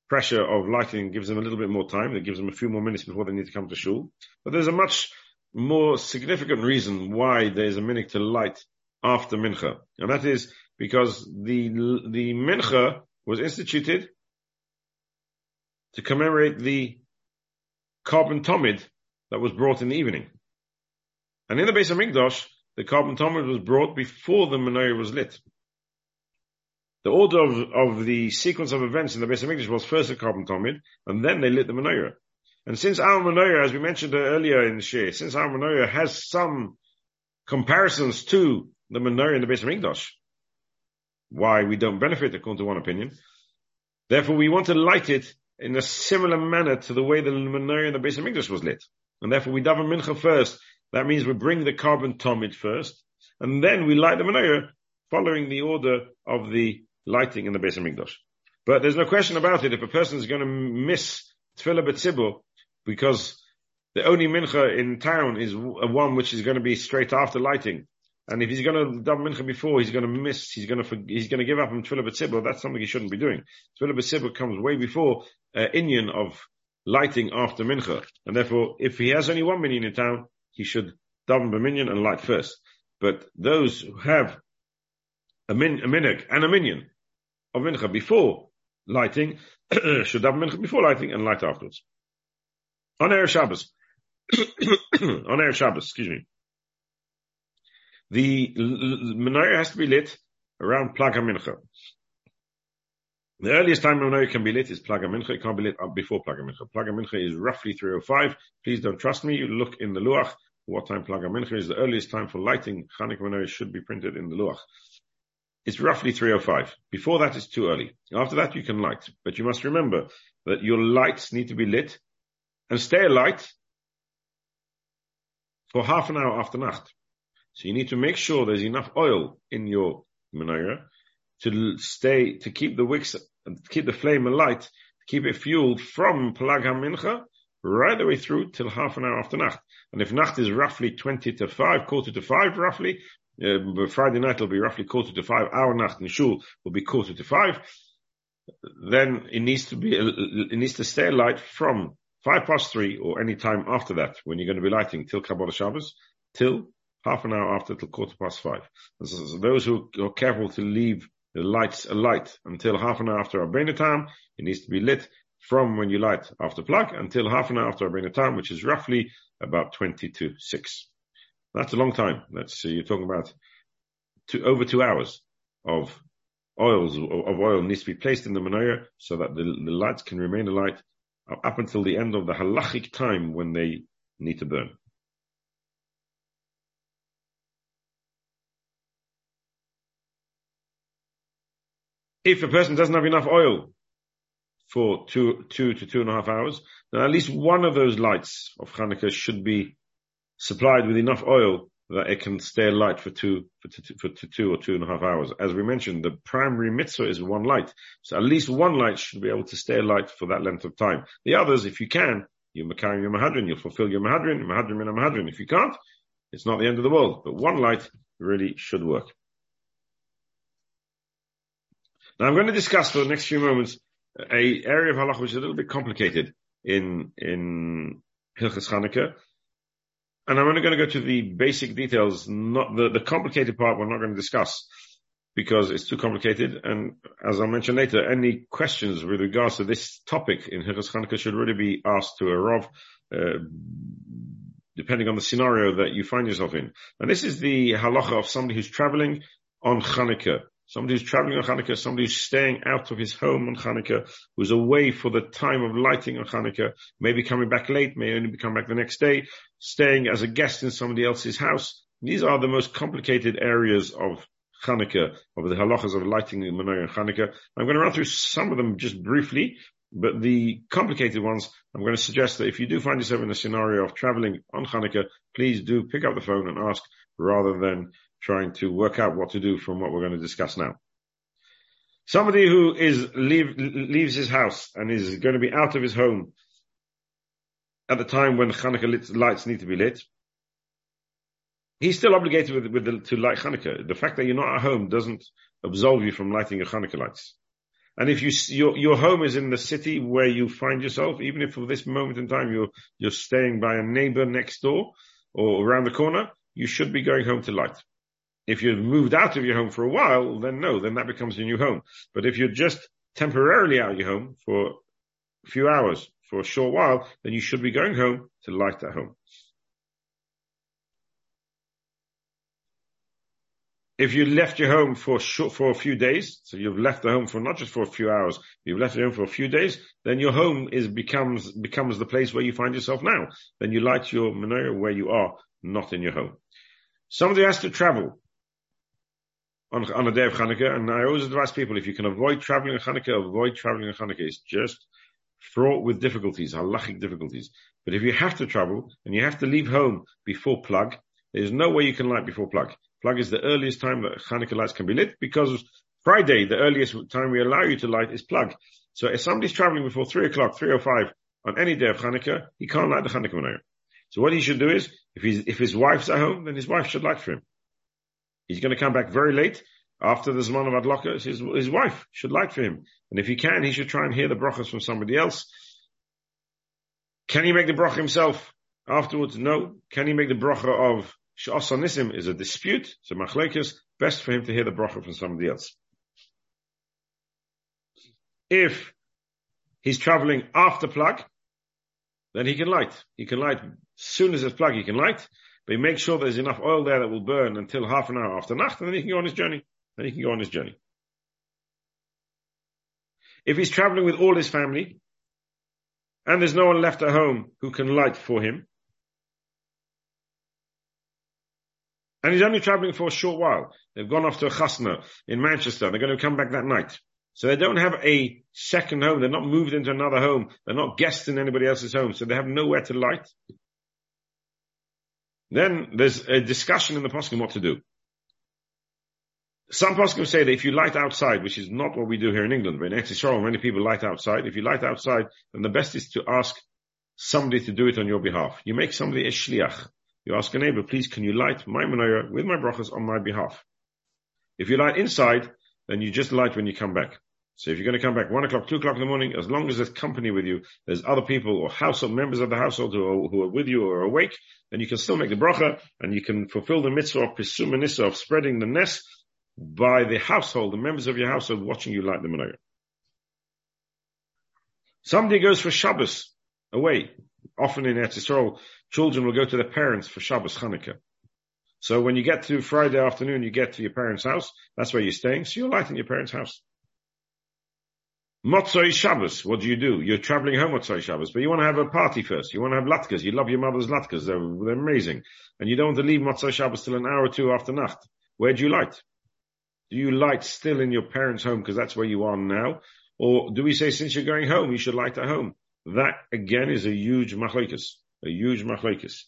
pressure of lighting. Gives them a little bit more time. It gives them a few more minutes before they need to come to shul. But there's a much more significant reason why there's a minhag to light after mincha, and that is because the the mincha was instituted to commemorate the korban tamid that was brought in the evening. And in the base of Hamikdash, the korban tamid was brought before the menorah was lit. The order of, of the sequence of events in the base of Hamikdash was first the korban tamid, and then they lit the menorah. And since our menorah, as we mentioned earlier in the shiur, since our menorah has some comparisons to the menorah in the base of Hamikdash, why we don't benefit according to one opinion. Therefore, we want to light it in a similar manner to the way the menorah in the base of Hamikdash was lit. And therefore, we daven mincha first. That means we bring the korban tamid first, and then we light the menorah following the order of the lighting in the Beis Hamikdash. But there's no question about it. If a person is going to miss tefillah b'tzibur because the only mincha in town is one which is going to be straight after lighting, and if he's going to daven mincha before, he's going to miss, he's going to, he's going to give up on tefillah b'tzibur. That's something he shouldn't be doing. Tefillah b'tzibur comes way before uh, inyan of lighting after mincha. And therefore, if he has only one minyan in town, he should daven b'minyan and light first. But those who have a, min, a and a minyan of mincha before lighting should daven mincha before lighting and light afterwards. On Erev Shabbos. on Erev Shabbos, excuse me. The menorah has to be lit around Plag HaMincha. The earliest time a menorah can be lit is Plag HaMincha. It can't be lit uh, before Plag HaMincha. Plag HaMincha is roughly 305. Please don't trust me. You look in the Luach. What time Plag HaMincha is the earliest time for lighting Chanukah menorah should be printed in the Luach. It's roughly 305. Before that, it's too early. After that, you can light. But you must remember that your lights need to be lit and stay alight for half an hour after Nacht. So you need to make sure there's enough oil in your menorah to stay, to keep the wicks, keep the flame alight, keep it fueled from Plag HaMincha right the way through till half an hour after Nacht. And if Nacht is roughly 20 to 5, quarter to 5 roughly, uh, Friday night will be roughly quarter to 5, our Nacht in Shul will be quarter to 5, then it needs to be, it needs to stay alight from 5 past 3 or any time after that when you're going to be lighting till Kabbalah Shabbos till half an hour after till quarter past five. So, so those who are careful to leave the lights alight until half an hour after Arbena time, it needs to be lit from when you light after plag until half an hour after Arbena time, which is roughly about 20 to 6. That's a long time. That's, uh, you're talking about two, over two hours of oils, of oil needs to be placed in the menorah so that the, the lights can remain alight up until the end of the halachic time when they need to burn. If a person doesn't have enough oil for two, two to two and a half hours, then at least one of those lights of Hanukkah should be supplied with enough oil that it can stay light for two, for two, for two or two and a half hours. As we mentioned, the primary mitzvah is one light. So at least one light should be able to stay light for that length of time. The others, if you can, you carry your mahadrin, you'll fulfill your mahadrin, mahadrin min mahadrin. If you can't, it's not the end of the world. But one light really should work. Now I'm going to discuss for the next few moments a area of halach which is a little bit complicated in in Hilchas Chanukah. And I'm only going to go to the basic details, not the, the complicated part we're not going to discuss because it's too complicated. And as I'll mention later, any questions with regards to this topic in Hilchas Chanukah should really be asked to a Rav, uh, depending on the scenario that you find yourself in. And this is the halacha of somebody who's traveling on Chanukah. Somebody who's traveling on Hanukkah, somebody who's staying out of his home on Hanukkah, who's away for the time of lighting on Hanukkah, maybe coming back late, may only be coming back the next day, staying as a guest in somebody else's house. These are the most complicated areas of Hanukkah, of the halachas of lighting the menorah on Hanukkah. I'm going to run through some of them just briefly, but the complicated ones, I'm going to suggest that if you do find yourself in a scenario of traveling on Hanukkah, please do pick up the phone and ask rather than trying to work out what to do from what we're going to discuss now. Somebody who is leave, leaves his house and is going to be out of his home at the time when Hanukkah lights need to be lit, he's still obligated with, with the, to light Hanukkah. The fact that you're not at home doesn't absolve you from lighting your Hanukkah lights. And if you, your, your home is in the city where you find yourself, even if for this moment in time you're, you're staying by a neighbor next door or around the corner, you should be going home to light. If you've moved out of your home for a while, then no, then that becomes your new home. But if you're just temporarily out of your home for a few hours, for a short while, then you should be going home to light that home. If you left your home for short, for a few days, so you've left the home for not just for a few hours, you've left your home for a few days, then your home is becomes becomes the place where you find yourself now. Then you light your menorah where you are, not in your home. Somebody has to travel on, on a day of Hanukkah. And I always advise people, if you can avoid traveling on Hanukkah, avoid traveling on Hanukkah. It's just fraught with difficulties, halachic difficulties. But if you have to travel and you have to leave home before plag, there's no way you can light before plag. Plag is the earliest time that Hanukkah lights can be lit because Friday, the earliest time we allow you to light is plag. So if somebody's traveling before three o'clock, three or five on any day of Hanukkah, he can't light the Hanukkah menorah. So what he should do is, if, if his wife's at home, then his wife should light for him. He's going to come back very late after the Zman of Adlaka. His, his wife should light for him. And if he can, he should try and hear the brachas from somebody else. Can he make the bracha himself afterwards? No. Can he make the bracha of Sha'asanisim is a dispute. So machlekes, best for him to hear the bracha from somebody else. If he's traveling after plag, then he can light. He can light. As soon as it's plag, he can light. But he makes sure there's enough oil there that will burn until half an hour after Nacht, and then he can go on his journey. Then he can go on his journey. If he's traveling with all his family, and there's no one left at home who can light for him, and he's only traveling for a short while, they've gone off to a chasna in Manchester, they're going to come back that night. So they don't have a second home, they're not moved into another home, they're not guests in anybody else's home, so they have nowhere to light. Then there's a discussion in the poskim what to do. Some poskim say that if you light outside, which is not what we do here in England, but in Eretz many people light outside. If you light outside, then the best is to ask somebody to do it on your behalf. You make somebody a shliach. You ask a neighbor, please, can you light my menorah with my brachas on my behalf? If you light inside, then you just light when you come back. So if you're going to come back one o'clock, two o'clock in the morning, as long as there's company with you, there's other people or household members of the household who are, who are with you or awake, then you can still make the bracha and you can fulfill the mitzvah of pisum of spreading the nest by the household, the members of your household watching you light the menorah. Somebody goes for Shabbos away. Often in Eretz Yisrael, children will go to their parents for Shabbos Chanukah. So when you get to Friday afternoon, you get to your parents' house. That's where you're staying. So you're lighting your parents' house. Motzoi Shabbos, what do you do? You're traveling home Motzoi Shabbos, but you want to have a party first. You want to have latkes. You love your mother's latkes. They're, they're amazing. And you don't want to leave Motzoi Shabbos till an hour or two after Nacht. Where do you light? Do you light still in your parents' home because that's where you are now? Or do we say since you're going home, you should light at home? That again is a huge machlekes, a huge machlekes.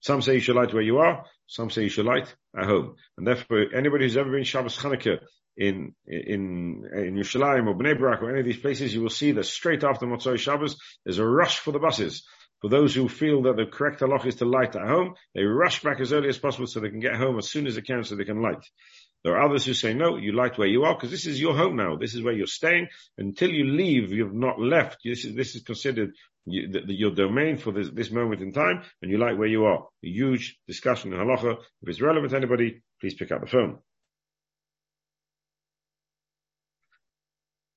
Some say you should light where you are. Some say you should light at home. And therefore, anybody who's ever been Shabbos Chanukah in in in Yerushalayim or Bnei Brak or any of these places, you will see that straight after Motzei Shabbos, there's a rush for the buses. For those who feel that the correct halach is to light at home, they rush back as early as possible so they can get home as soon as they can so they can light. There are others who say, no, you light where you are because this is your home now. This is where you're staying. Until you leave, you've not left. This is, this is considered you, the, the, your domain for this, this moment in time and you light where you are. A huge discussion in halacha. If it's relevant to anybody, please pick up the phone.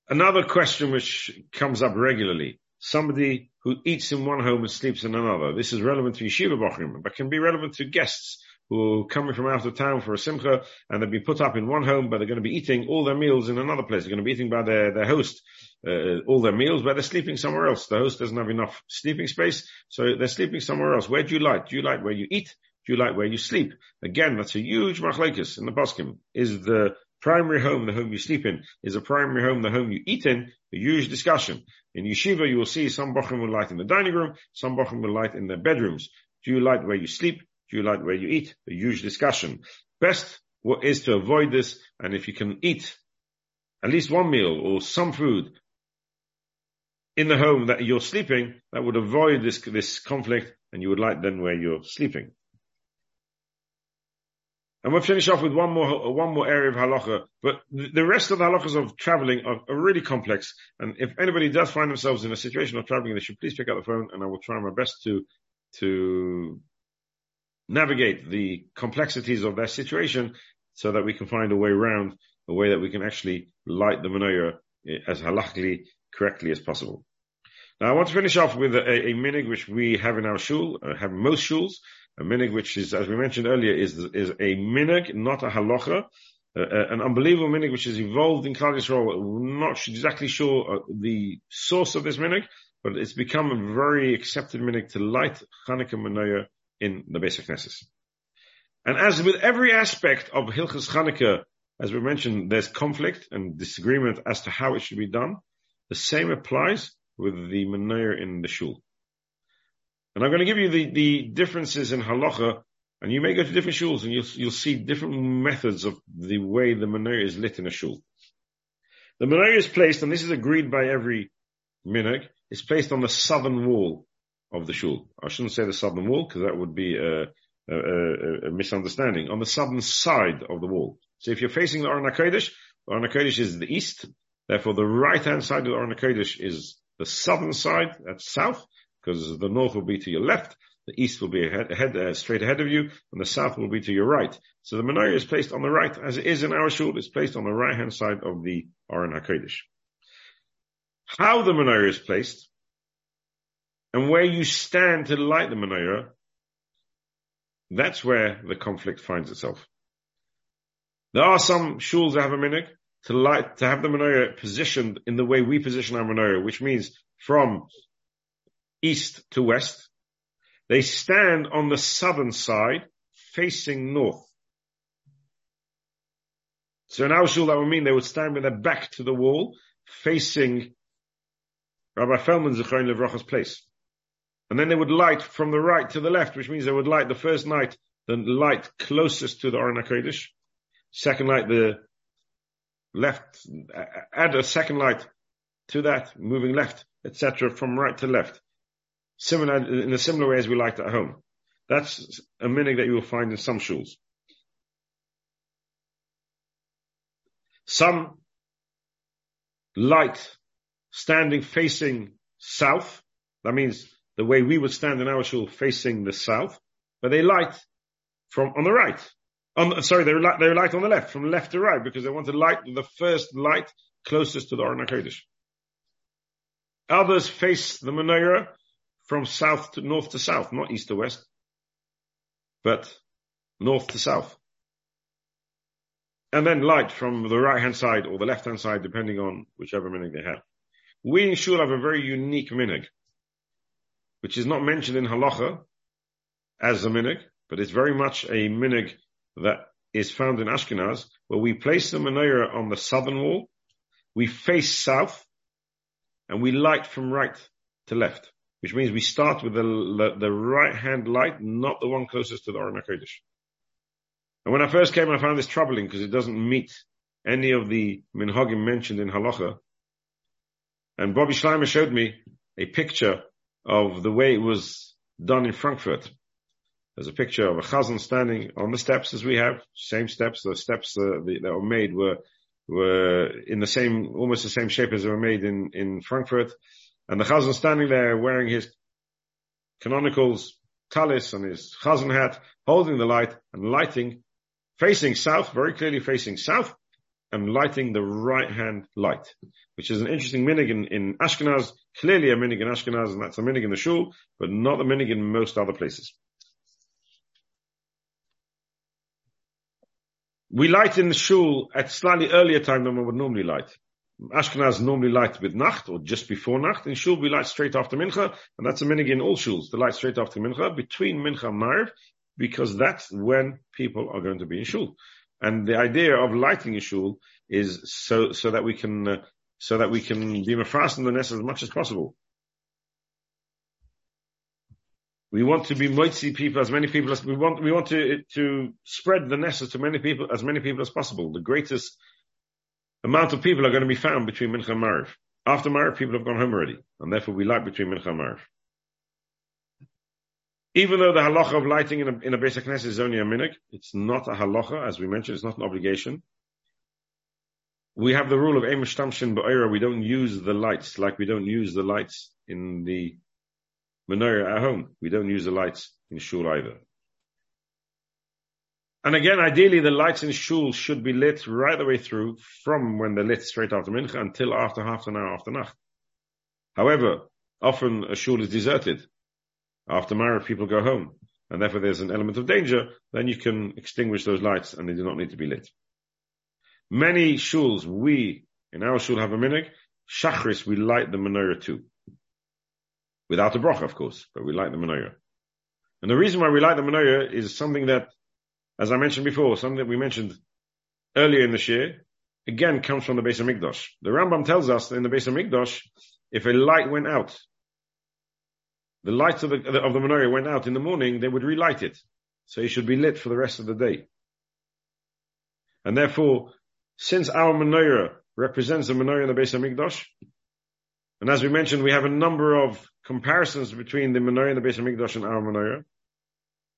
Another question which comes up regularly. Somebody who eats in one home and sleeps in another. This is relevant to yeshiva bochim, but can be relevant to guests who are coming from out of town for a simcha and they've been put up in one home, but they're going to be eating all their meals in another place. They're going to be eating by their, their host, uh, all their meals, but they're sleeping somewhere else. The host doesn't have enough sleeping space, so they're sleeping somewhere else. Where do you like? Do you like where you eat? Do you like where you sleep? Again, that's a huge machlekes in the poskim. Is the primary home the home you sleep in? Is a primary home the home you eat in? A huge discussion. In yeshiva, you will see some bochum will light in the dining room, some bochum will light in their bedrooms. Do you light where you sleep? Do you light where you eat? A huge discussion. Best is to avoid this, and if you can eat at least one meal or some food in the home that you're sleeping, that would avoid this, this conflict, and you would light then where you're sleeping. And we'll finish off with one more, one more area of halacha. But the rest of the halachas of traveling are, are, really complex. And if anybody does find themselves in a situation of traveling, they should please pick up the phone and I will try my best to, to navigate the complexities of their situation so that we can find a way around, a way that we can actually light the menorah as halachically correctly as possible. Now I want to finish off with a, a minig which we have in our shul, uh, have most shuls, a minig which is, as we mentioned earlier, is, is a minig, not a halacha, uh, uh, an unbelievable minig which has evolved in Klal Yisrael. We're not exactly sure uh, the source of this minig, but it's become a very accepted minig to light Hanukkah menorah in the basic Knesset. And as with every aspect of Hilchas Chanukah, as we mentioned, there's conflict and disagreement as to how it should be done. The same applies with the menorah in the shul. And I'm going to give you the, the differences in halacha, and you may go to different shuls and you'll, you'll see different methods of the way the menorah is lit in a shul. The menorah is placed, and this is agreed by every minhag, is placed on the southern wall of the shul. I shouldn't say the southern wall because that would be a, a, a, a, misunderstanding. On the southern side of the wall. So if you're facing the Aron HaKodesh, the Aron HaKodesh is the east. Therefore, the right-hand side of the Aron HaKodesh is the southern side, that's south, because the north will be to your left, the east will be ahead, ahead uh, straight ahead of you, and the south will be to your right. So the menorah is placed on the right, as it is in our shul, it's placed on the right-hand side of the Aron HaKodesh. How the menorah is placed, and where you stand to light the menorah, that's where the conflict finds itself. There are some shuls that have a minhag to light, to have the menorah positioned in the way we position our menorah, which means from east to west. They stand on the southern side facing north. So our shul that would mean they would stand with their back to the wall facing Rabbi Feldman Zichron Levracha's place. And then they would light from the right to the left, which means they would light the first night, the light closest to the Aron HaKodesh. Second light, the left, add a second light to that, moving left, etc., from right to left. Similar, in a similar way as we liked at home. That's a minhag that you will find in some shuls. Some light standing facing south. That means the way we would stand in our shul facing the south, but they light from on the right. On, sorry, they light, they light on the left, from left to right, because they want to light the first light closest to the Aron. Others face the menorah from south to north to south, not east to west, but north to south. And then light from the right hand side or the left hand side, depending on whichever minhag they have. We in Shul have a very unique minhag which is not mentioned in halacha as a minig, but it's very much a minig that is found in Ashkenaz, where we place the menorah on the southern wall, we face south, and we light from right to left. Which means we start with the, the, right hand light, not the one closest to the Aron HaKodesh. And when I first came, I found this troubling because it doesn't meet any of the minhagim mentioned in halacha. And Bobby Schleimer showed me a picture of the way it was done in Frankfurt. There's a picture of a chazan standing on the steps as we have, same steps. The steps uh, that were made were were in the same, almost the same shape as they were made in in Frankfurt, and the chazan standing there wearing his canonicals talis and his chazan hat, holding the light and lighting, facing south, very clearly facing south, and lighting the right hand light, which is an interesting minig in, in Ashkenaz, clearly a minig in Ashkenaz, and that's a minig in the shul, but not a minig in most other places. We light in the shul at slightly earlier time than we would normally light. Ashkenaz normally light with Nacht or just before Nacht. In shul we light straight after Mincha, and that's a minig in all shuls, the light straight after Mincha, between Mincha and Mariv, because that's when people are going to be in shul. And the idea of lighting a shul is so, so that we can, uh, so that we can be mafast in the nest as much as possible. We want to be moitzi people, as many people as we want, we want to, to spread the nest to many people, as many people as possible. The greatest amount of people are going to be found between Mincha and Mariv. After Mariv, people have gone home already, and therefore we light between Mincha and Mariv. Even though the halacha of lighting in a, in a basic nest is only a minhag, it's not a halacha, as we mentioned, it's not an obligation. We have the rule of Amish Tamshin Ba'ira, we don't use the lights like we don't use the lights in the menorah at home. We don't use the lights in shul either. And again, ideally, the lights in shul should be lit right the way through from when they're lit straight after mincha until after half an hour after nacht. However, often a shul is deserted after Mariv, people go home, and therefore there's an element of danger, then you can extinguish those lights and they do not need to be lit. Many shuls, we, in our shul have a minig, shachris, we light the menorah too. Without a broch, of course, but we light the menorah. And the reason why we light the menorah is something that, as I mentioned before, something that we mentioned earlier in the year, again comes from the Beis HaMikdash. The Rambam tells us that in the Beis HaMikdash, if a light went out the lights of the, of the menorah went out in the morning, they would relight it. So it should be lit for the rest of the day. And therefore, since our menorah represents the menorah in the Beis HaMikdash, and as we mentioned, we have a number of comparisons between the menorah in the Beis HaMikdash and our menorah.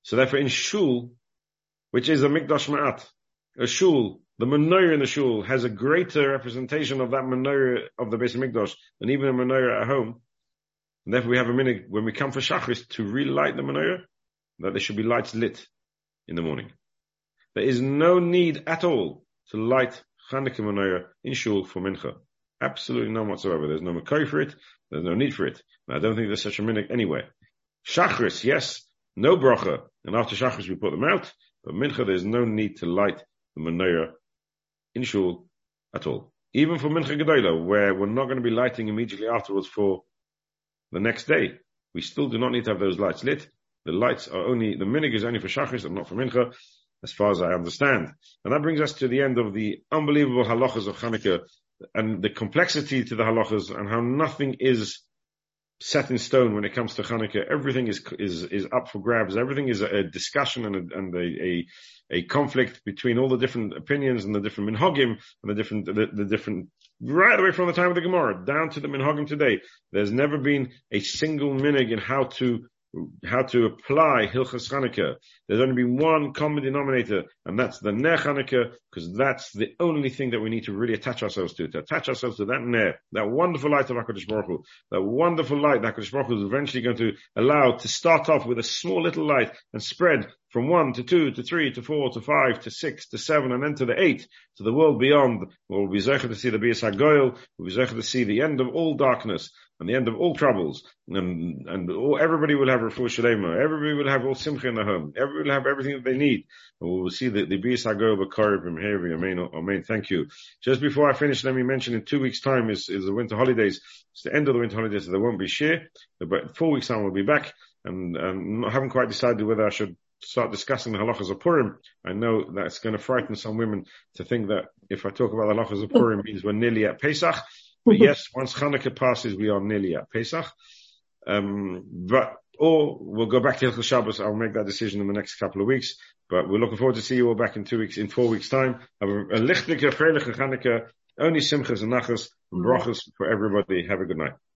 So therefore, in shul, which is a mikdash ma'at, a shul, the menorah in the shul has a greater representation of that menorah of the Beis HaMikdash than even a menorah at home. And therefore we have a minute when we come for Shachris to relight the menorah, that there should be lights lit in the morning. There is no need at all to light Chanukah menorah in shul for mincha. Absolutely none whatsoever. There's no makoi for it. There's no need for it. And I don't think there's such a minute anywhere. Shachris, yes, no bracha. And after Shachris we put them out. But mincha, there's no need to light the menorah in shul at all. Even for mincha gedola, where we're not going to be lighting immediately afterwards for the next day. We still do not need to have those lights lit. The lights are only, the minig is only for shachris and not for mincha, as far as I understand. And that brings us to the end of the unbelievable halachas of Hanukkah and the complexity to the halachas and how nothing is set in stone when it comes to Hanukkah. Everything is is is up for grabs. Everything is a, discussion and a, and a, a, a conflict between all the different opinions and the different minhagim and the different the, the different right away from the time of the Gemara down to the minhagim today. There's never been a single minig in how to how to apply Hilchas Chanukah. There's only been one common denominator, and that's the Ner Chanukah, because that's the only thing that we need to really attach ourselves to, to attach ourselves to that Ner, that wonderful light of HaKadosh Baruch Hu, that wonderful light that HaKadosh Baruch Hu is eventually going to allow to start off with a small little light and spread from one to two to three to four to five to six to seven and then to the eight to the world beyond. We'll be zecher to see the Bias HaGoyel, we'll be zecher to see the end of all darkness and the end of all troubles, and and all, everybody will have refuah shalema. Everybody will have all simcha in the home. Everybody will have everything that they need. And we will see the the bias hago b'karib heavy. Amen. Oh, Amen. Thank you. Just before I finish, let me mention in two weeks' time is is the winter holidays. It's the end of the winter holidays, so there won't be shiur. But four weeks time we'll be back, and, and I haven't quite decided whether I should start discussing the halachas of Purim. I know that's going to frighten some women to think that if I talk about the halachas of Purim means we're nearly at Pesach. But yes, once Hanukkah passes, we are nearly at Pesach. Um, but, or we'll go back to Hilchot Shabbos. I'll make that decision in the next couple of weeks. But we're looking forward to see you all back in two weeks, in four weeks time. Have a, lichtike, freiliche Chanukah, only simchas and nachas and brachas for everybody. Have a good night.